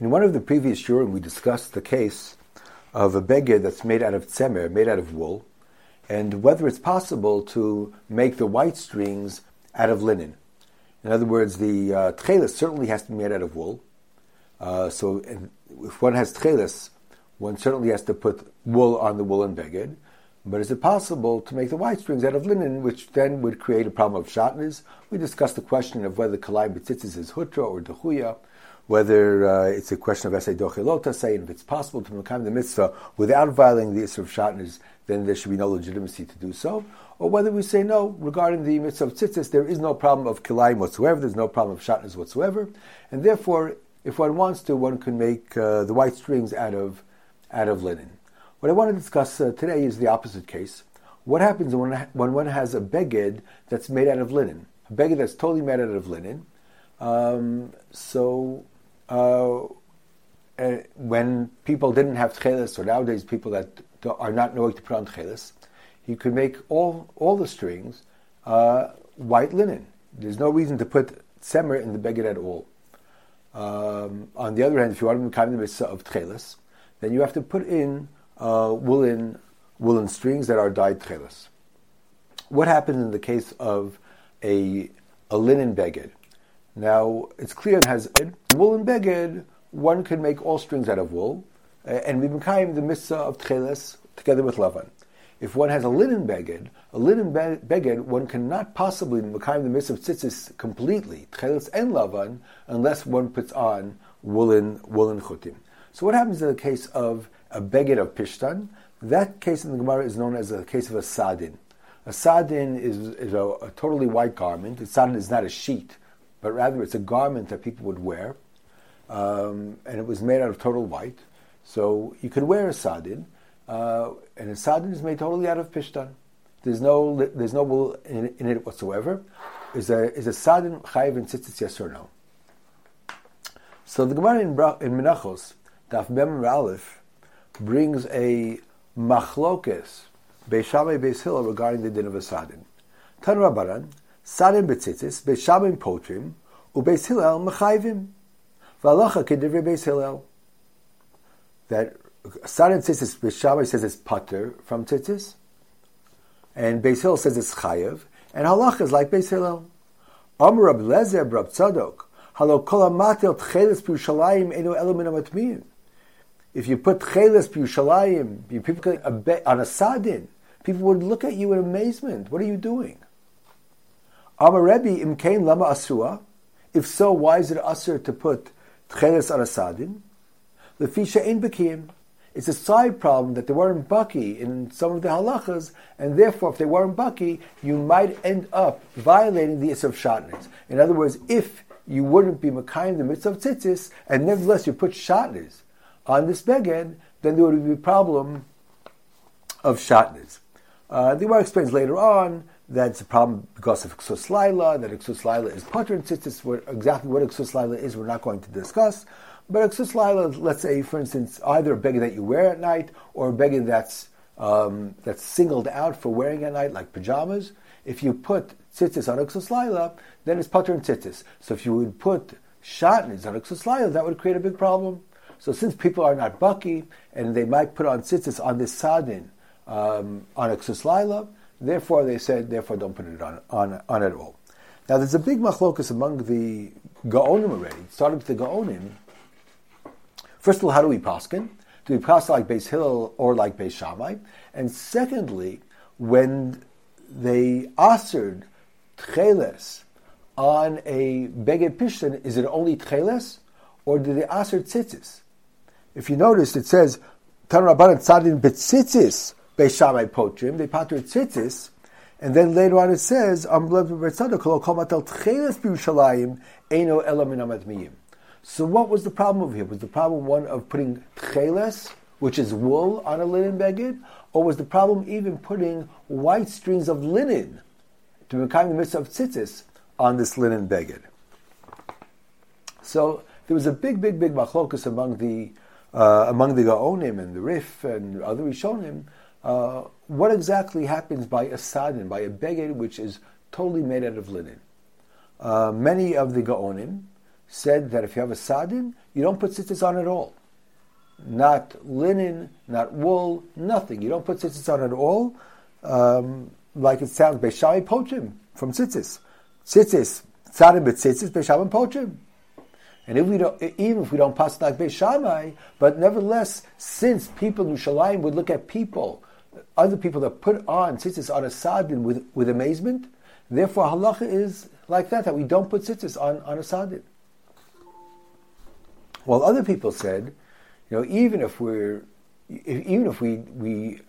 In one of the previous shurim, we discussed the case of a beged that's made out of tzemer, made out of wool, and whether it's possible to make the white strings out of linen. In other words, the uh, tchelis certainly has to be made out of wool. Uh, so if one has tchelis, one certainly has to put wool on the woolen beged. But is it possible to make the white strings out of linen, which then would create a problem of shatnez? We discussed the question of whether kalai b'tzitzis is hutra or dechuya whether uh, it's a question of essay dochilota, say, and if it's possible to make the mitzvah without violating the issue of shatnez, then there should be no legitimacy to do so. Or whether we say no, regarding the mitzvah of tzitzis, there is no problem of kilayim whatsoever, there's no problem of shatnez whatsoever, and therefore, if one wants to, one can make uh, the white strings out of, out of linen. What I want to discuss uh, today is the opposite case. What happens when, when one has a beged that's made out of linen? A beged that's totally made out of linen. Um, so uh, uh, when people didn't have tchelis, or nowadays people that are not knowing to put on tchelis, he could make all all the strings uh, white linen. There's no reason to put tzemer in the beged at all. Um, on the other hand, if you want to become the mitzvah of tchelis, then you have to put in uh, woolen woolen strings that are dyed tchelis. What happens in the case of a a linen beged? Now, it's clear it has wool and beged, one can make all strings out of wool, and we become the mitzvah of tcheles together with lavan. If one has a linen beged, a linen beged, one cannot possibly become the mitzvah of tzitzis completely, tcheles and lavan, unless one puts on woolen, woolen chutim. So what happens in the case of a beged of pishtan? That case in the Gemara is known as a case of a sadin. A sadin is, is a, a, totally white garment. A sadin is not a sheet but rather it's a garment that people would wear, um, and it was made out of total white. So you could wear a sadin, uh, and a sadin is made totally out of pishtan. There's no there's no wool in, in, it whatsoever. Is a is a sadin chayiv and tzitzit yes or no? So the Gemara in, in Menachos, Daf Mem Aleph, brings a machlokes Beishamay Beis regarding the din of a sadin. Tan Rabbanan, Sarim betzitzis, beshamim potrim, ubeis hillel mechayvim. V'alacha kedivrei beis hillel. That sarim tzitzis, beshamim says it's putter from tzitzis, and beis hillel says it's chayev, and halacha is like beis hillel. Amr Rab Lezer, Rab Tzadok, halo kol amatel tcheles p'Yushalayim enu elomin amatmiyim. If you put tcheles p'Yushalayim, people on a sadin, people would look at you in amazement. What are you doing? Amar Rebbe imkain lama asua. If so, why is it asur to put tcheles on a sadin? Lefisha ein bekim. It's a side problem that they weren't baki in some of the halachas, and therefore, if they weren't baki, you might end up violating the issue of shatnez. In other words, if you wouldn't be makayim the mitzvah of tzitzis, and nevertheless you put shatnez on this beged, then there would be a problem of shatnez. Uh, the Gemara explains later on that's a problem because of Ksus Laila, that Ksus Laila is Potter and Tzitzis. Exactly what Ksus Laila is, we're not going to discuss. But Ksus Laila, let's say, for instance, either a beged that you wear at night or a beged that's, um, that's singled out for wearing at night, like pajamas. If you put Tzitzis on Ksus Laila, then it's Potter and Tzitzis. So if you would put Shatnez on Ksus Laila, that would create a big problem. So since people are not baki, and they might put on Tzitzis on this Sadin, um, on Ksus Laila, Therefore, they said, therefore, don't put it on, on, on at all. Now, there's a big machlokus among the Gaonim already, starting with the Gaonim. First of all, how do we paskin? Do we paskin like Beis Hillel or like Beis Shammai? And secondly, when they answered tcheles on a beged pishtan, is it only tcheles, or did they answer tzitzis? If you notice, it says, Tan Rabbanan tzadin betzitzis, Beis Shammai Potrim, they pater tzitzis, and then later on it says, So what was the problem over here? Was the problem one of putting tcheles, which is wool, on a linen beged, or was the problem even putting white strings of linen to become the mitzvah of tzitzis on this linen beged? So there was a big, big, big machlokus among the uh, among the Gaonim and the Rif and other Rishonim uh, what exactly happens by a sadin, by a beged which is totally made out of linen. Uh, many of the Gaonim said that if you have a sadin, you don't put tzitzis on at all. Not linen, not wool, nothing. You don't put tzitzis on at all. Um, like it sounds, Beishamai pochim from tzitzis. Tzitzis, sadin tzitzis, Beishamai pochim. And if we don't, even if we don't pass like Beishamai, but nevertheless, since people in Yerushalayim would look at people, other people that put on tzitzis on a sadin with, with amazement, therefore halacha is like that, that we don't put tzitzis on, on a sadin. While other people said, you know, even if we're, if, even if we, we,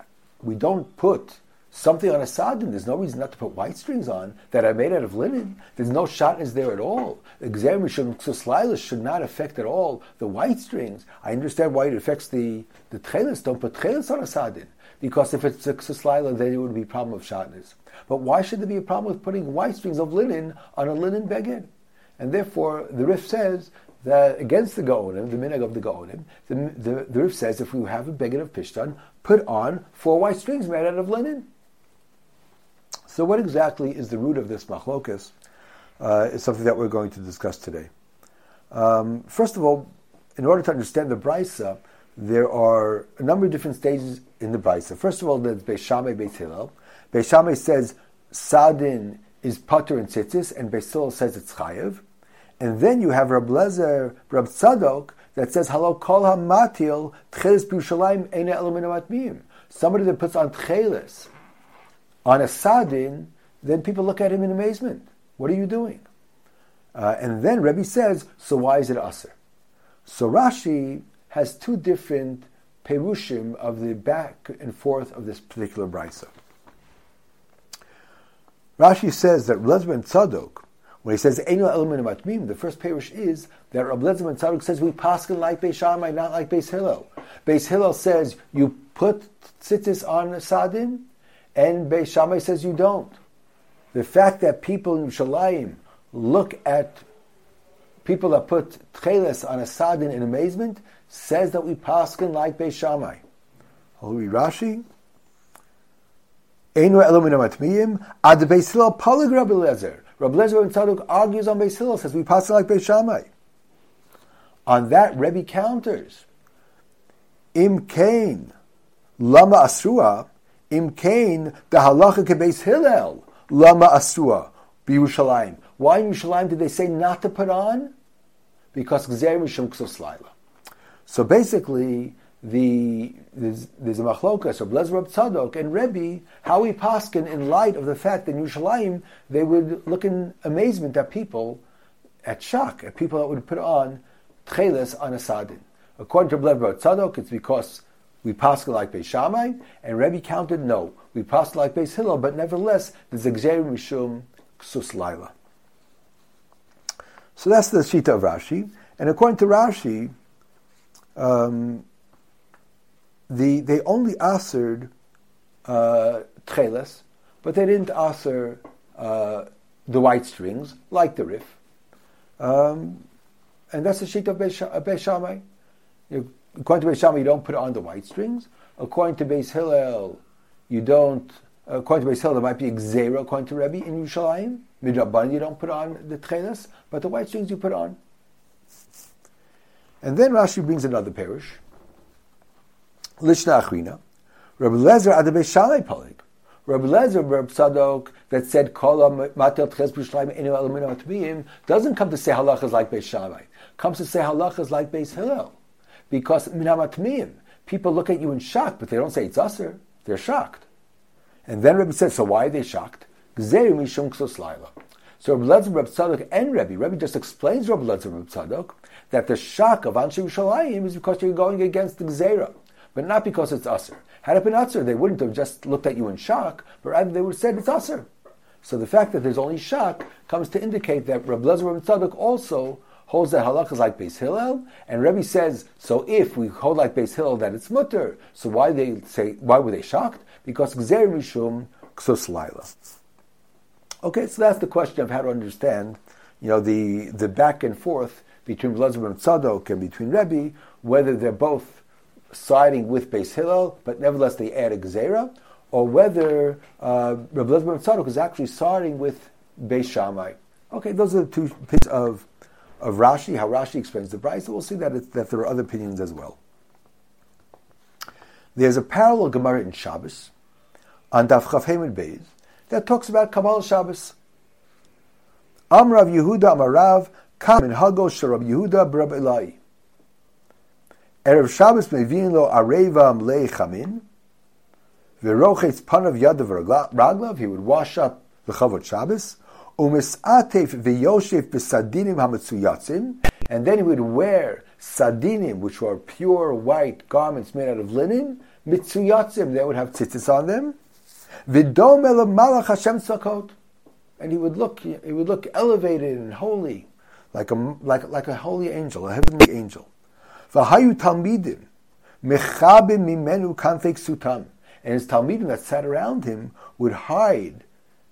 we don't put something on a sadin, there's no reason not to put white strings on that are made out of linen. There's no shatnez there at all. Examination slice should not affect at all the white strings. I understand why it affects the, the tchelis. Don't put tchelis on a sadin. Because if it's a ksuslaila, then it would be a problem of shatnez. But why should there be a problem with putting white strings of linen on a linen beged? And therefore, the Rif says that against the Gaonim, the minhag of the Gaonim, the, the, the Rif says if we have a beged of Pishtan, put on four white strings made out of linen. So, what exactly is the root of this machlokas? Uh, is something that we're going to discuss today. Um, first of all, in order to understand the brisa, there are a number of different stages in the brisa. First of all, there's Beis Shammai, Beis Hillel. Beis Shammai says sadin is pater and tzitzis, and Beis Hillel says it's chayev. And then you have Rab Lezer, Rab Tzadok, that says, Halo kol ha-matil, tchelis b'Yushalayim elomin matmiyim. Somebody that puts on tchelis, on a sadin, then people look at him in amazement. What are you doing? Uh, and then Rebbe says, so why is it aser? So Rashi has two different perushim of the back and forth of this particular brisa. Rashi says that Lezben Tzadok, when he says Eino element of Matmim, the first parish is that Rab Lezben Tzadok says we paskin like Beis Shammai, not like Beis Hillel. Beis Hillel says you put tzitzis on sadin, and Beis Shammai says you don't. The fact that people in Shalayim look at people that put tcheles on a sadin in amazement says that we paskin like Beis Shammai. I'll Rashi. Einu elumin amatmiyim ad Beis Hillel polig Rabbi Lezer. Rabbi Lezer and Tzadok argues on Beis Hillel, says we paskin like Beis Shammai. On that, Rebbe counters. Im kain lama asrua im kain the halacha ke Beis Hillel lama asrua b'Yushalayim. Why in Yerushalayim did they say not to put on? Because Gzer Mishum Ksos So basically, the there's, there's a machlokas of Blezrab Tzadok and Rebbe, how we paskin in light of the fact that in Yerushalayim they would look in amazement at people, at shock, at people that would put on tcheles on a sadin. According to Blezrab Tzadok, it's because we paskin like Beis Shammai, and Rebbe counted no, we paskin like Beis Hillel, but nevertheless there's a Gzer Mishum Ksus Laila. So that's the Shita of Rashi. And according to Rashi, um, the, they only answered uh, tcheles, but they didn't answer uh, the white strings, like the Rif. Um, and that's the sheet of Beis Shammai. according to Beis Shammai, you don't put it on the white strings. According to Beis Hillel, you don't. Uh, according to Beis Hillel, there might be a according to Rebbe in Yerushalayim. Midrabban, you don't put on the tcheles, but the white strings you put on. And then Rashi brings another parish. Lishna Achrina. Rabbi Lezer Adabei Shalei Polig. Rabbi Lezer, Rabbi Tzadok, that said Kol doesn't come to say halachas like Beis Shammai. Comes to say halachas like Beis Hillel. Because Minamatmiyim, people look at you in shock, but they don't say it's usher. They're shocked. And then Rabbi says, so why are they shocked? So Rabbi Lezer, Rabbi Tzadok, and Rabbi, Rabbi just explains Rabbi Lezer, Rabbi Tzadok, that the shock of Anshe Yerushalayim is because you're going against the Gzera, but not because it's Aser. Had it been Aser, they wouldn't have just looked at you in shock, but rather they would have said it's Aser. So the fact that there's only shock comes to indicate that Rabbi Lezer, Rabbi Tzadok also holds that halakha is like Beis Hillel, and Rebbe says, so if we hold like Beis Hillel that it's mutter, so why they say why were they shocked? Because Gzer Mishum Ksus Laila. Okay, so that's the question of how to understand, you know, the, the back and forth between Blazim and Tzadok and between Rebbe, whether they're both siding with Beis Hillel, but nevertheless they add a Gezerah, or whether uh, Rabbi and Tzadok is actually siding with Beis Shammai. Okay, those are the two bits of of Rashi, how Rashi explains the Brisa, we'll see that, that there are other opinions as well. There's a parallel Gemara in Shabbos on Daf Chafhem Beis that talks about Kabbalah Shabbos. Amrav Yehuda Amarav Kam in Hago Sharab Yehuda Brab Elai. Erev Shabbos Mevin Lo Areva Mlei Chamin. V'rochetz Panav Yadav Raglav. He would wash up the Chavot Shabbos. Umisatef v'yoshev b'sadinim hametzuyatzim, and then he would wear sadinim, which were pure white garments made out of linen, mitzuyatzim, they would have tzitzis on them. V'dom malach Hashem tzakot, and he would look, he would look elevated and holy, like a like like a holy angel, a heavenly angel. V'hayu talmidim mechabim mimenu kanfek sutam, and his talmidim that sat around him would hide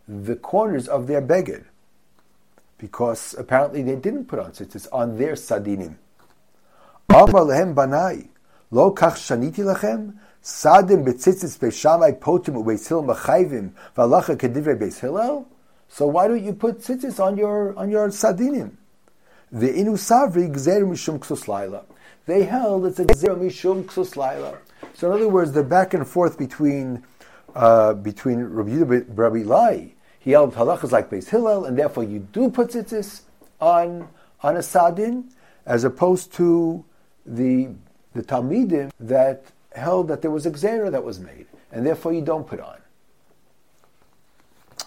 the corners of their beged, because apparently they didn't put on tzitzis on their sadinim. Amar lehem banai, lo kach shaniti lachem, sadim betzitzis beishamai potim ubeis hillel machayvim v'alacha kedivrei beis hillel. So why don't you put tzitzis on your on your sadinim? The inu savri gzeru mishum ksus. They held it's a gzeru mishum ksus. So in other words, the back and forth between uh, between Rabbi Yehuda Rabbi Lai he held halachas like Beis Hillel, and therefore you do put tzitzis on on a sadin, as opposed to the the talmidim that held that there was a gzera that was made, and therefore you don't put on.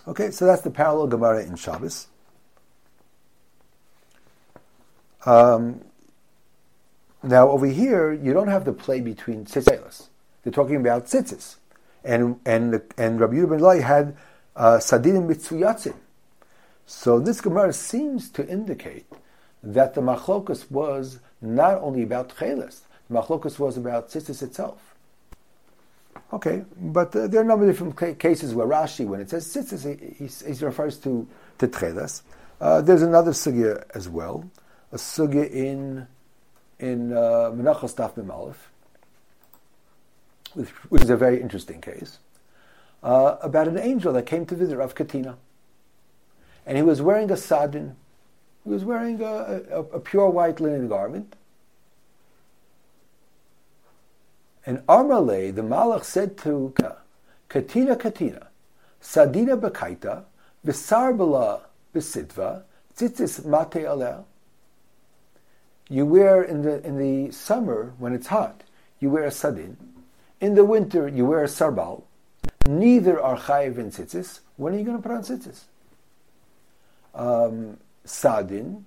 Okay, so that's the parallel Gemara in Shabbos. Um, now over here, you don't have the play between tzitzis. They're talking about tzitzis, and and and Rabbi Yehuda ben Lai had uh, mitzuyatzim. So this Gemara seems to indicate that the machlokus was not only about chelis, the machlokus was about tzitzis itself. Okay, but uh, there are a number of different cases where Rashi, when it says tzitzis, he, he, he refers to, to chelis. Uh, there's another sugya as well, a sugya in in uh, Menachos Taf which, which is a very interesting case uh, about an angel that came to visit Rav Katina. And he was wearing a sadin. He was wearing a, a, a pure white linen garment. And Armale, the Malach said to Katina, Katina, Sadina bekaita, Visarbala besidva, tzitzis mate aleh. You wear in the in the summer when it's hot, you wear a sadin. In the winter, you wear a sarbal neither are chayiv in tzitzis. When are you going to put on tzitzis? Um, sadin,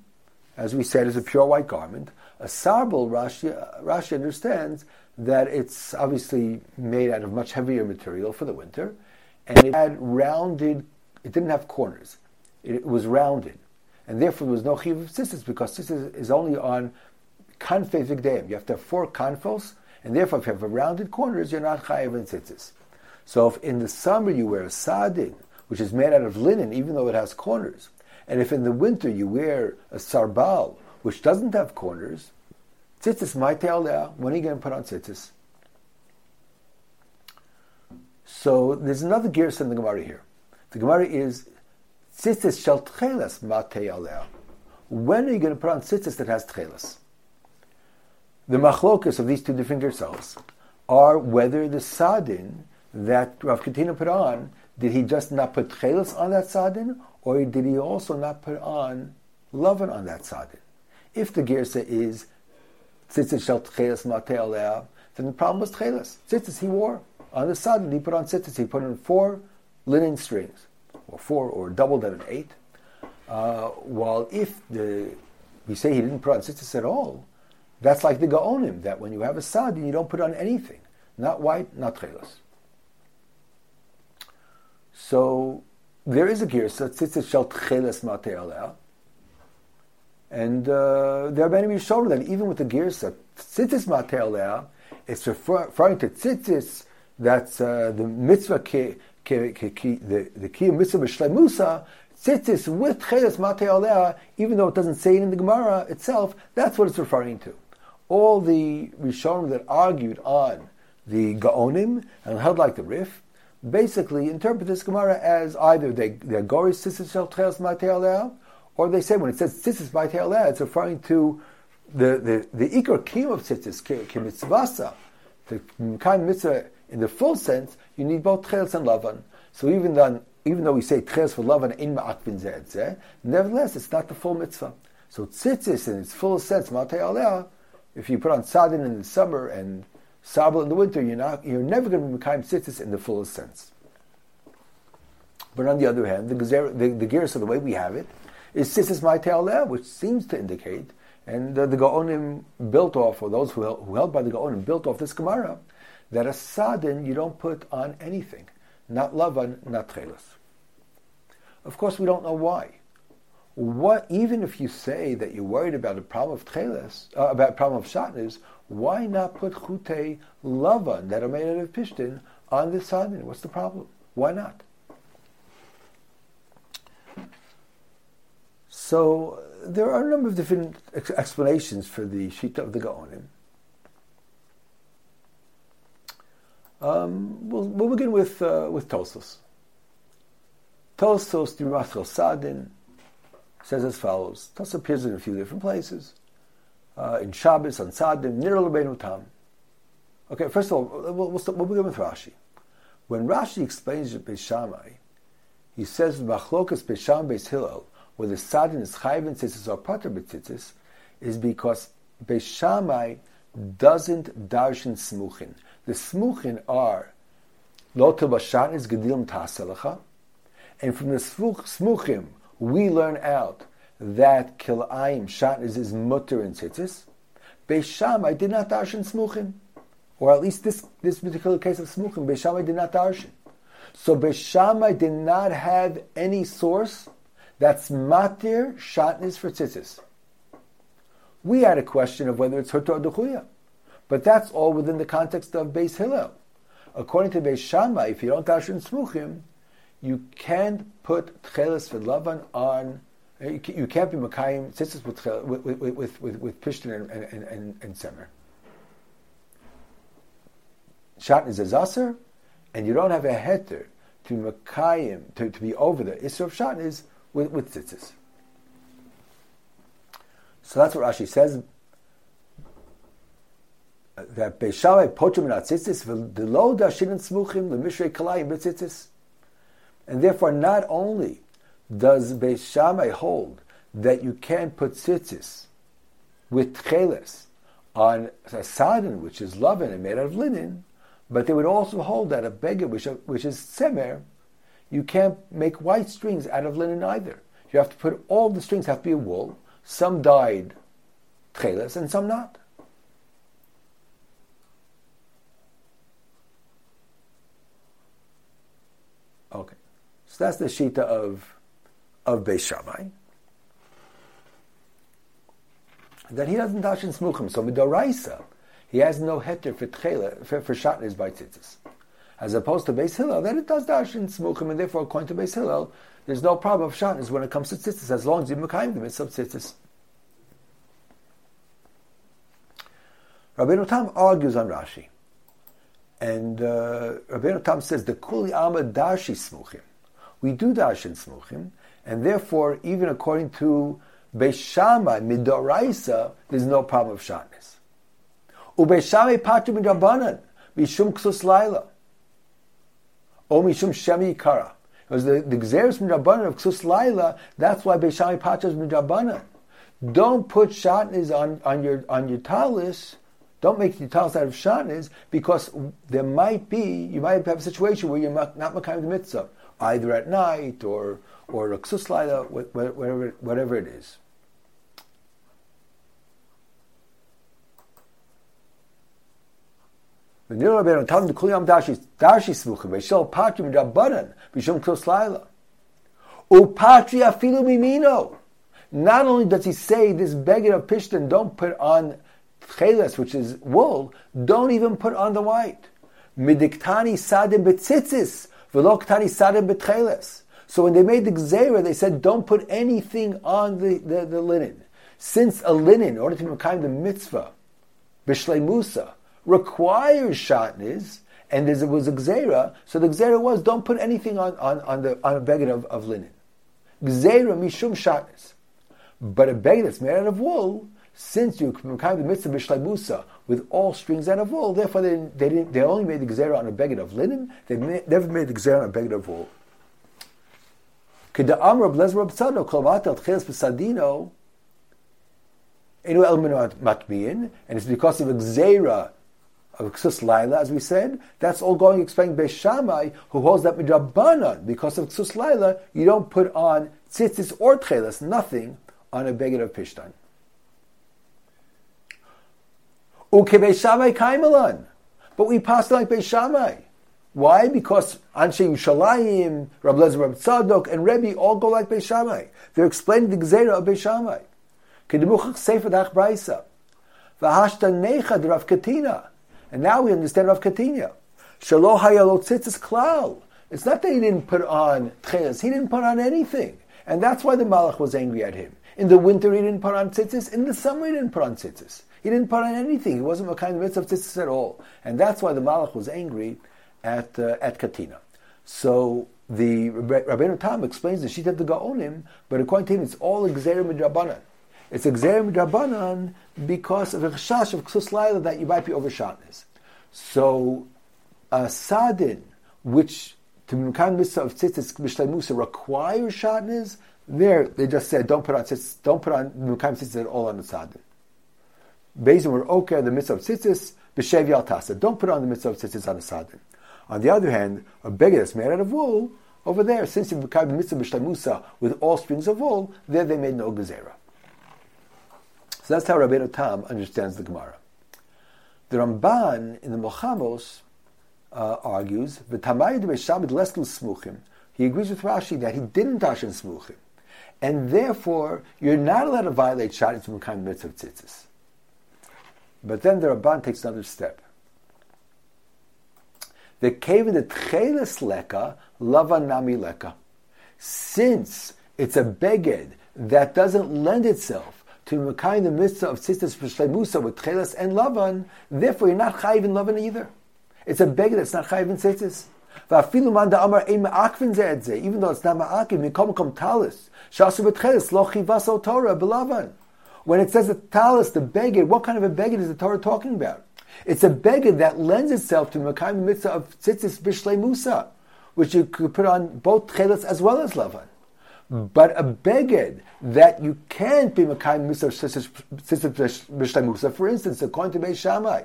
as we said, is a pure white garment. A sarbal, Rashi, Rashi understands that it's obviously made out of much heavier material for the winter, and it had rounded. It didn't have corners. It, was rounded, and therefore there was no chiv of tzitzis because tzitzis is only on kanfei vigdeim. You have to have four kanfos, and therefore if you have rounded corners, you're not chayiv in tzitzis. So if in the summer you wear a sadin, which is made out of linen, even though it has corners, and if in the winter you wear a sarbal, which doesn't have corners, tzitzis there, when are you going to put on tzitzis? So there's another gear in the Gemara here. The Gemara is tzitzis shel tchelas alea. When are you going to put on tzitzis that has tchelas? The machlokas of these two different gersels are whether the sadin that Rav Katina put on, did he just not put chelis on that sadin, or did he also not put on lovin on that sadin? If the girsa is tzitzit shel tchelis matei then the problem was tchelis. Tzitzit he wore on the sadin. He put on tzitzit. He put on four linen strings, or four, or doubled that in eight. Uh, while if the we say he didn't put on tzitzit at all, that's like the gaonim that when you have a sadin, you don't put on anything, not white, not tchelis. So there is a girsa, tzitzit shel tcheles matei and uh, there are many Rishonim that even with the girsa, tzitzis matei it's referring to tzitzis, that's uh, the mitzvah, ke, ke, the, the key mitzvah b'shlemusa, tzitzis with cheles matei even though it doesn't say it in the Gemara itself, that's what it's referring to. All the Rishonim that argued on the Gaonim and held like the Rif, basically interpret this Gemara as either they, they're goris sisis shel tcheles Or they say when it says by te'aleh, it's referring to the, the, the ikar kim of tzitzis, kimitzvasa. The kind mitzvah in the full sense, you need both tcheles and lavan. So even though, even though we say tcheles for lavan in ma'akvin zeh, nevertheless, it's not the full mitzvah. So tzitzis in its full sense, matei if you put on sadin in the summer and sabel in the winter, you're not, you're never going to be mekayim tzitzis in the fullest sense. But on the other hand, the, the, the gears of the way we have it is tzitzis matei which seems to indicate, and uh, the Gaonim built off, or those who held, who held by the Gaonim built off this Gemara, that a sadin you don't put on anything, not lavan, not tchelas. Of course, we don't know why what even if you say that you're worried about a problem of tcheles, uh, about problem of shatnez, why not put chute lavan that are made out of pishtin on the sadin? What's the problem? Why not? So there are a number of different ex- explanations for the shita of the Gaonim. Um, we'll, we'll, begin with uh, with Tosos. Tosos the Rachel Sadin says as follows. This appears in a few different places. Uh, in Shabbos, on Sadim, Nir Rabbeinu Tam. Okay, first of all, we'll, we'll, we'll begin with Rashi. When Rashi explains Beis Shammai, he says Machlokas Beis Shammai Beis Hillel, where the Sadin is Chayv and Tzitzis or Pater is because Beis doesn't darshan smuchin. The smuchin are Lotel Bashan is Gedilim Taselacha, and from the smuchim we learn out that kilayim shatnez is mutter in tzitzis. I did not darshan smuchim, or at least this this particular case of smuchim. Beisham, I did not darshan. So Beisham, I did not have any source that's matir shatnez for tzitzis. We had a question of whether it's hurta or duchuya, but that's all within the context of Beis Hillel. According to Beis Shammai, if you don't darshan smuchim, you can't put tcheles lavan on. Uh, you can't be makayim tzitzis with with with with, with pishtin and and and, and semer. Shat is a zaser, and you don't have a heter to makayim to, to be over the isra of shat is with with tzitzis. So that's what Rashi says. That Beishavai at tzitzis v'lo dashin smuchim l'mishrei kalayim b'tzitzis. And therefore, not only does Beis Shammai hold that you can't put tzitzis with tcheles on a sadin, which is lovin and made out of linen, but they would also hold that a beged, which, which is semer, you can't make white strings out of linen either. You have to put all the strings have to be wool. Some dyed tcheles and some not. Okay. So that's the shita of of Beis Shammai. That he doesn't dash in smuchim. So midoraisa, he has no heter for tchela for, for by tzitzis. As opposed to Beis Hillel, that it does dash in smuchim, and therefore according to Beis Hillel, there's no problem of shatnez when it comes to tzitzis, as long as you mekayim the mitzvah of tzitzis. Rabbeinu Tam argues on Rashi. And uh, Rabbeinu Tam says, the kuli alma dashi smuchim we do darshan smuchim, and therefore, even according to Beishama midoraisa, there's no problem of shatnez. Ubeishame patu midrabanan mishum ksus laila, or mishum shemi kara. Because the the gzeres midrabanan of ksus laila, that's why Beishame patu is midrabanan. Don't put shatnez on, on your on your talis. Don't make your talis out of shatnez because there might be you might have a situation where you're not, not the mitzvah either at night or or a ksuslaida, whatever, whatever it is. Not only does he say this beged of Pishtan, don't put on cheles, which is wool, don't even put on the white. So when they made the gzera, they said, don't put anything on the, the, the linen. Since a linen, in order to make the mitzvah, bishlei musa, requires shatnez, and there was a gzera, so the gzera was, don't put anything on, on, on, the, on a beged of, of linen. Gzera mishum shatnez. But a beged that's made out of wool, since you come the mitzvah b'shleimusa with all strings out of wool, therefore they, they, didn't, they only made the gzera on a beged of linen. They never made the gzera on a beged of wool. Keda'amr b'lezer b'tzadno kol matel tchilas b'sadino enu el matmiin, and it's because of a gzera of Ksus Laila, as we said, that's all going explaining Beis Shammai, who holds that midrabanan, because of Ksus Laila, you don't put on tzitzis or tchelas, nothing, on a beged of Pishtan. Uke Beis Shammai kaimalan. But we passed like Beis Shammai. Why? Because Anshe Yushalayim, Rab Lezer, Rab Tzadok, and Rebbe all go like Beis Shammai. They're explaining the Gzera of Beis Shammai. Kedemuchach Sefer Dach Braisa. V'hashta Nechad Rav Katina. And now we understand Rav Katina. Shalo Hayalot Tzitzis Klal. It's not that he didn't put on tchelas, he didn't put on anything. And that's why the Malach was angry at him. In the winter he didn't put on tzitzis, in the summer he didn't put on tzitzis. He didn't put on anything. He wasn't a kind of mitzvah tzitzis at all. And that's why the Malach was angry at, uh, at Katina. So the Rabbeinu Tam explains the sheet of the Gaonim, but according to him, it's all Xerim Midrabanan. It's Xerim Midrabanan because of the chash of Ksus Laila that you might be overshotness. So a Sadin, which to Mekam Mitzvah of Tzitzis Mishlai requires shatnez, there they just said don't put on tzitzis, don't put on Mekam Tzitzis at all on the Sadin. Based were okay, the Mitzvah of Tzitzis, B'Shev Yal Tasa, don't put on the Mitzvah of Tzitzis on a Sadin. On the other hand, a beged that's made out of wool, over there, since you become mitzvah b'shlemusa with all strings of wool, there they made no gezerah. So that's how Rabbeinu Tam understands the Gemara. The Ramban in the Mochamos uh, argues, smuchim. He agrees with Rashi that he didn't dash in smuchim. And therefore, you're not allowed to violate Shadis from kind of mitzvah tzitzis. But then the Ramban takes another step. The cave the tcheles leka, lava nami leka. Since it's a beged that doesn't lend itself to Mekai the mitzvah of tzitzis Musa with Tchelas and Lavan, therefore you're not chayiv in Lavan either. It's a beged that's not chayiv in tzitzis. Even though it's not ma'akiv, mikom kom talis, shasu b'tchelis, lo chivaso Torah b'lavan. When it says the talis, the beged, what kind of a beged is the Torah talking about? It's a beged that lends itself to the Mekai mitzvah of tzitzis b'shlei Musa, which you could put on both tchelis as well as Lavan. Hmm. But a beged that you can't be Makayim Mitzvah Musa, for instance, according to Beis Shammai,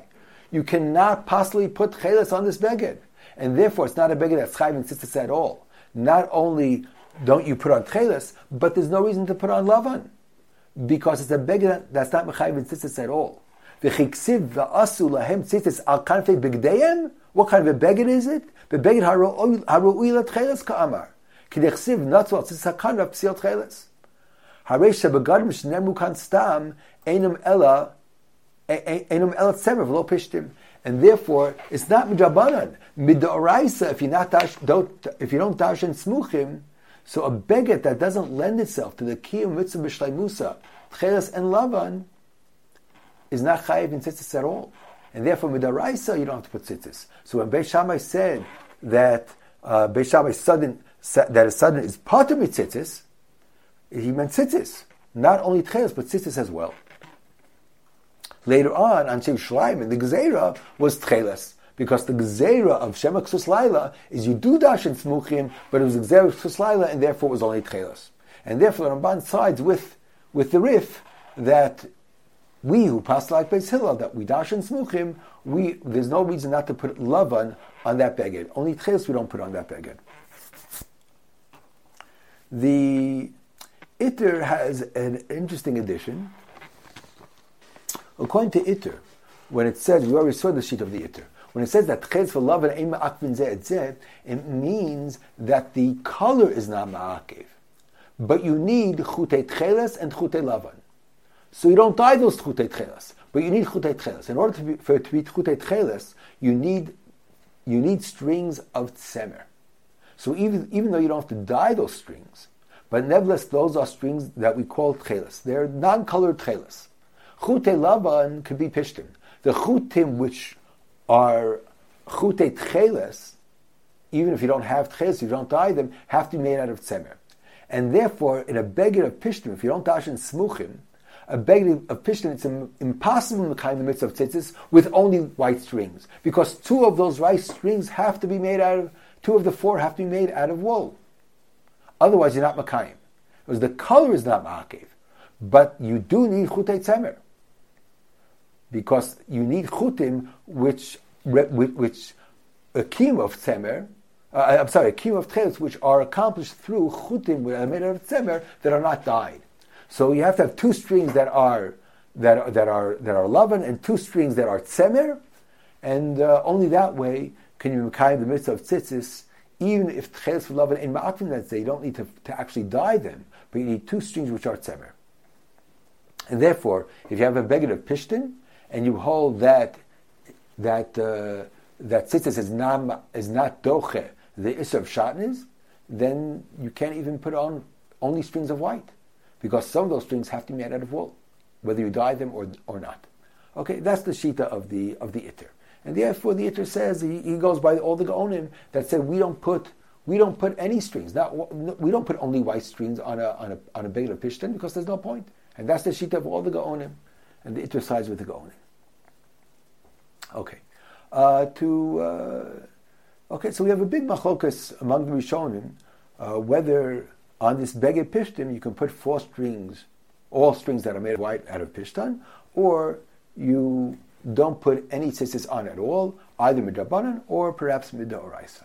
you cannot possibly put chelas on this beged. And therefore, it's not a beged that's chayv and tzitzis at all. Not only don't you put on chelas, but there's no reason to put on lavan because it's a beged that's not mechayiv in tzitzis at all. V'chiksiv v'asu lahem tzitzis al kanfei begdeim. What kind of a beged is it? V'beged haru'ui latcheles ka'amar. K'dechsiv natzu al tzitzis ha'kanra psiot cheles. Harei shebegadim shnemu kan stam enum ela enum ela tzemer v'lo pishtim. And therefore, it's not midrabanan. Midoraisa, if you not dash, don't, if you don't dash and smuchim, so a beged that doesn't lend itself to the kiyum mitzvah b'shleimusa, tcheles and lavan, is not chayiv in tzitzis at all. And therefore, midoraisa, you don't have to put tzitzis. So when Beis Shammai said that uh, Beis Shammai sudden that a sudden is part of mitzitzis, he meant tzitzis. Not only tcheles, but tzitzis as well. Later on, on Shem the Gzeira was tcheles. Because the Gzeira of Shema Ksus Laila is you do dash in Smuchim, but it was Gzeira Ksus Laila, and therefore it was only tcheles. And therefore the Ramban sides with, with the Rif that we who pass like Beis Hillel, that we dash in Smuchim, we, there's no reason not to put Lavan on that beged. Only tcheles we don't put on that beged. The Itter has an interesting addition. According to Itter, when it says, we already saw the sheet of the Itter, when it says that ches for love and it means that the color is not ma'akev. But you need chutei tcheles and chutei lavan. So you don't dye those chutei tcheles, but you need chutei tcheles. In order to be, for it to be chutei tcheles, you need, you need strings of tzemer. So even, even though you don't have to dye those strings, but nevertheless, those are strings that we call tcheles. They're non-colored tcheles. Chute lavan could be pishtim. The chutim which are chute tcheles, even if you don't have tcheles, you don't dye them, have to be made out of tzemer. And therefore, in a beged of pishtim, if you don't dash in smuchim, a beged of pishtim, it's impossible to kind the midst of tzitzis with only white strings. Because two of those white strings have to be made out of, two of the four have to be made out of wool. Otherwise, you're not makayim. Because the color is not ma'akev. But you do need chutei tzemer. Because you need chutim which, which, a kim of tzemer, uh, I'm sorry, a kim of tchelis, which are accomplished through chutim are made of tzemer that are not dyed. So you have to have two strings that are that are, that are that are lavan and two strings that are tzemer, and uh, only that way can you make the mitzvah of tzitzis. Even if tchelis for lavan in ma'atim that they don't need to, to actually dye them, but you need two strings which are tzemer. And therefore, if you have a beged of pishtin and you hold that that uh, that tzitzis is not is not doche the issue of shatnez, then you can't even put on only strings of white, because some of those strings have to be made out of wool, whether you dye them or, or not. Okay, that's the shita of the of the itter, and therefore the itter says he, he goes by all the gaonim that said we don't put we don't put any strings. Not we don't put only white strings on a on a on a of pishtan because there's no point, and that's the shita of all the gaonim, and it itter sides with the gaonim. Okay, uh, to. Uh, Okay, so we have a big machokas among the Rishonim, uh, whether on this beged pishtim you can put four strings, all strings that are made of white out of pishtan, or you don't put any tzitzis on at all, either midrabanan or perhaps midoraisa.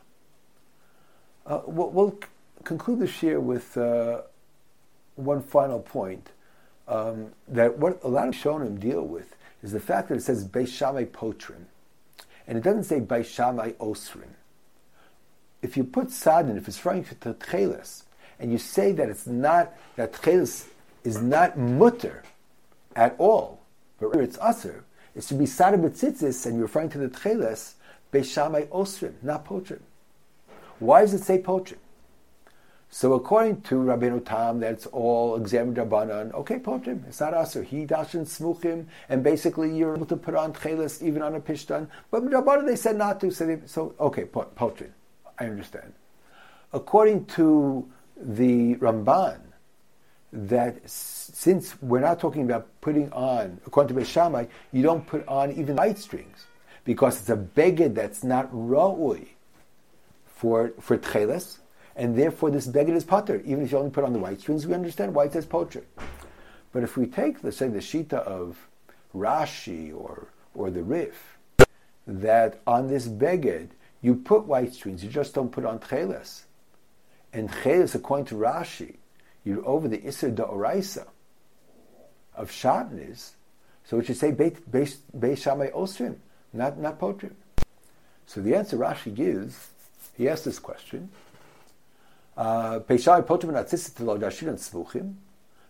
Uh, we'll, we'll, conclude this year with uh, one final point um, that what a lot of Shonim deal with is the fact that it says Beishamai Potrim, and it doesn't say Beishamai Osrim if you put sadin, if it's referring to tchelis, and you say that it's not that tchelis is not mutter at all, but rather it's aser, it should be sadin betzitzis, and you're referring to the tchelis beishamai osrim, not potrim. Why does it say potrim? So according to Rabbeinu Tam, that's all examined Rabbanan. Okay, potrim, it's not aser. He dashin smuchim, and basically you're able to put on tchelis even on a pishtan. But Rabbanan they said not to, so, they, so okay, potrim. I understand. According to the Ramban, that since we're not talking about putting on, according to Beishamai, you don't put on even light strings because it's a beged that's not ra'ui for for tcheles, and therefore this beged is potter. Even if you only put on the white strings, we understand why it says potter. But if we take, let's say, the shita of Rashi or or the Rif, that on this beged you put white strings, you just don't put on tcheles. And tcheles, according to Rashi, you're over the Isser Da'oraisa of Shatnez, so it should say Beit Shamay Osrim, not, not Potrim. So the answer Rashi gives, he asks this question, Peshay Potrim and Atzitzit Lo Dashin and Svuchim,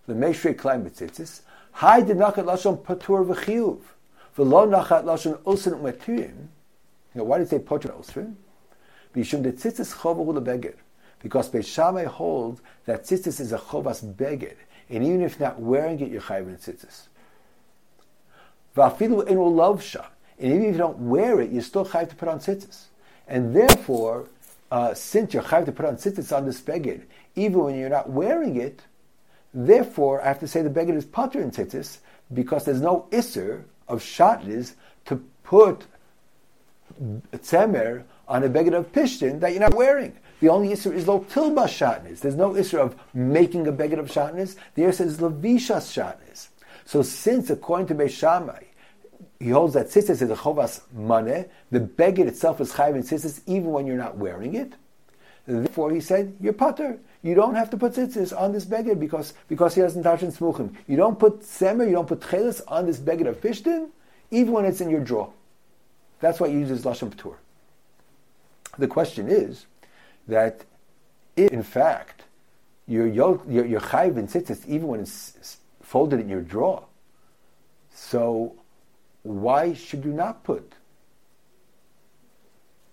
the Meishrei Klein Betzitzis, Hai de Nachat Lashon Patur V'chiyuv, V'lo Nachat Lashon Osin U'Maturim, you know, why did they say potter osrim? Because Beishamai holds that tzitzis is a chovas beged, and even if not wearing it, you're chayiv in tzitzis. Va'afilu enu lovsha, and even if you don't wear it, you're still chayiv to put on tzitzis. And therefore, uh, since you're chayiv to put on tzitzis on this beged, even when you're not wearing it, therefore I have to say the beged is potter in tzitzis because there's no isser of shatlis to put tzemer on a beged of pishtin that you're not wearing. The only isser is lo tilba shatnis. There's no isser of making a beged of shatnis. The isser is levishas shatnis. So since, according to Beishamai, he holds that tzitzis is a chovas mane, the beged itself is chayv in tzitzis even when you're not wearing it. Therefore, he said, you're putter. You don't have to put tzitzis on this beged because, because he doesn't touch in smuchim. You don't put semer, you don't put chelis on this beged of pishtin, even when it's in your drawer. That's why he uses Lashon Ptur. The question is that if, in fact, you're, you're, you're chayv in tzitzis even when it's folded in your drawer, so why should you not put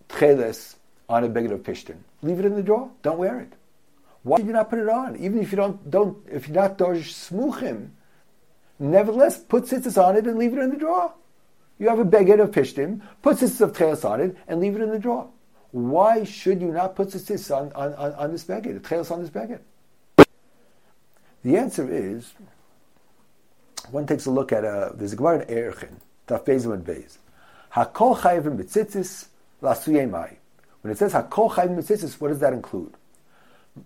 tcheles on a beged of pishtin? Leave it in the drawer. Don't wear it. Why should you not put it on? Even if you don't, don't if you're not dorj smuchim, nevertheless, put tzitzis on it and leave it in the drawer. You have a beged of pishtim, put tzitzis of tcheles on it, and leave it in the drawer. Why should you not put tzitzis on, on, on, on this beged, the tcheles on this beged? The answer is, one takes a look at a, there's a Gemara in Erchin, And Bez. Hakol chayvim betzitzis lasuyei mai. When it says hakol chayvim betzitzis, what does that include?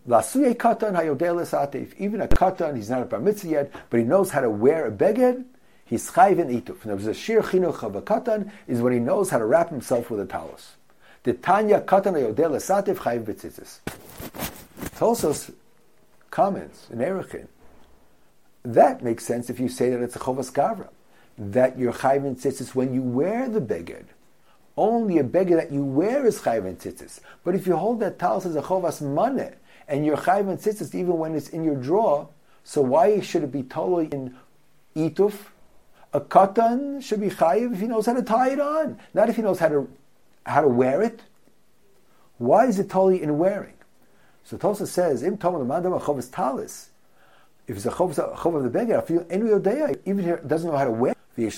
Lasuyei katan hayodel esatev. Even a katan, he's not a bar mitzvah yet, but he knows how to wear a beged, he's chayvin ituf. And there was a shir chinuch of a katan, is when he knows how to wrap himself with a talus. The Tanya katan hayodel esatev chayv betzitzis. Tosos comments in Erichin. That makes sense if you say that it's a chovas gavra, that your chayv tzitzis when you wear the beged. Only a beged that you wear is chayv in tzitzis. But if you hold that talus as a chovas maneh, and your chayv tzitzis even when it's in your drawer, so why should it be totally in ituf? A katan should be chayiv if he knows how to tie it on, not if he knows how to how to wear it. Why is it totally in wearing? So Tosa says, "Im tom mandam chovas talis." If it's a chov, of the beged, even if he doesn't know how to wear. In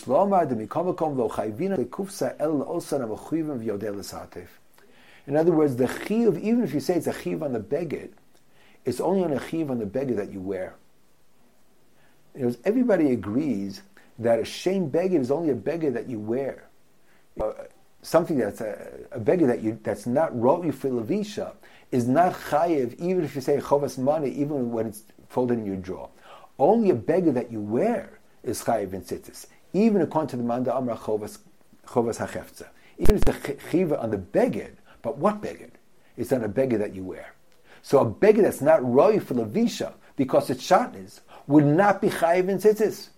other words, the chiv, even if you say it's a chiv on the beged, it's only on a chiv on the beged that you wear. Everybody agrees that a shame beged is only a beged that you wear. Uh, something that's a, a beged that you that's not roi for is not chayiv, even if you say chovas money, even when it's folded in your drawer. Only a beggar that you wear is chayiv in tzitzis, even according to the manda amra chovas hachefza. Even if it's the chiva on the beged, but what beged? It's not a beged that you wear. So a beged that's not roi for levisha because it's shatnez would not be chayiv in tzitzis.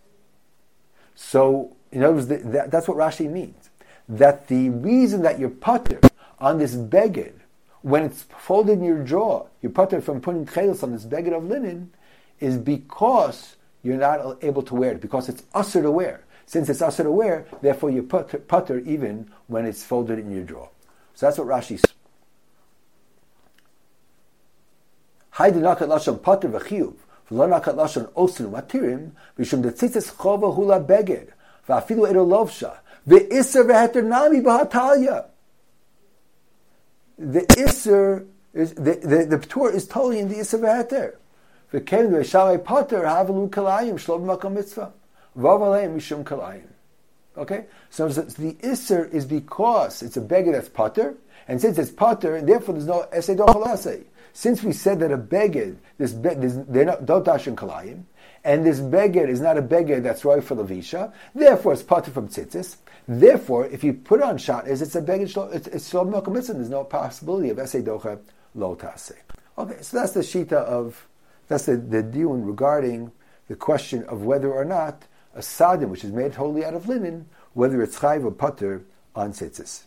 So in other words, that, that's what Rashi means. That the reason that you're putter on this beged when it's folded in your drawer, you put it from putting chelis on this beged of linen, is because you're not able to wear it, because it's usher to wear. Since it's usher to wear, therefore you put putter even when it's folded in your drawer. So that's what Rashi says. Haydi nakat lashon putter v'chiyuv, lashon osin matirim, v'shum detzitzes chova hula beged, v'afilu v'isser v'heter nami the Isser is the the, the Ptur is totally in the Isser V'Heter. V'ken v'shalei kalayim shlom makom mitzvah Okay, so the Isser is because it's a beged that's Potter, and since it's Potter, and therefore there's no Esei Dochalase. Since we said that a beged, this, this they're not don't dash in kalayim, and this beged is not a beged that's right for levisha, therefore it's Potter from tzitzis. Therefore, if you put on shot, is it's a beged, it's, it's shlom There's no possibility of esei docha lo tase. Okay, so that's the shita of that's the the deal regarding the question of whether or not a sadin, which is made wholly out of linen, whether it's chayv or putter on tzitzis.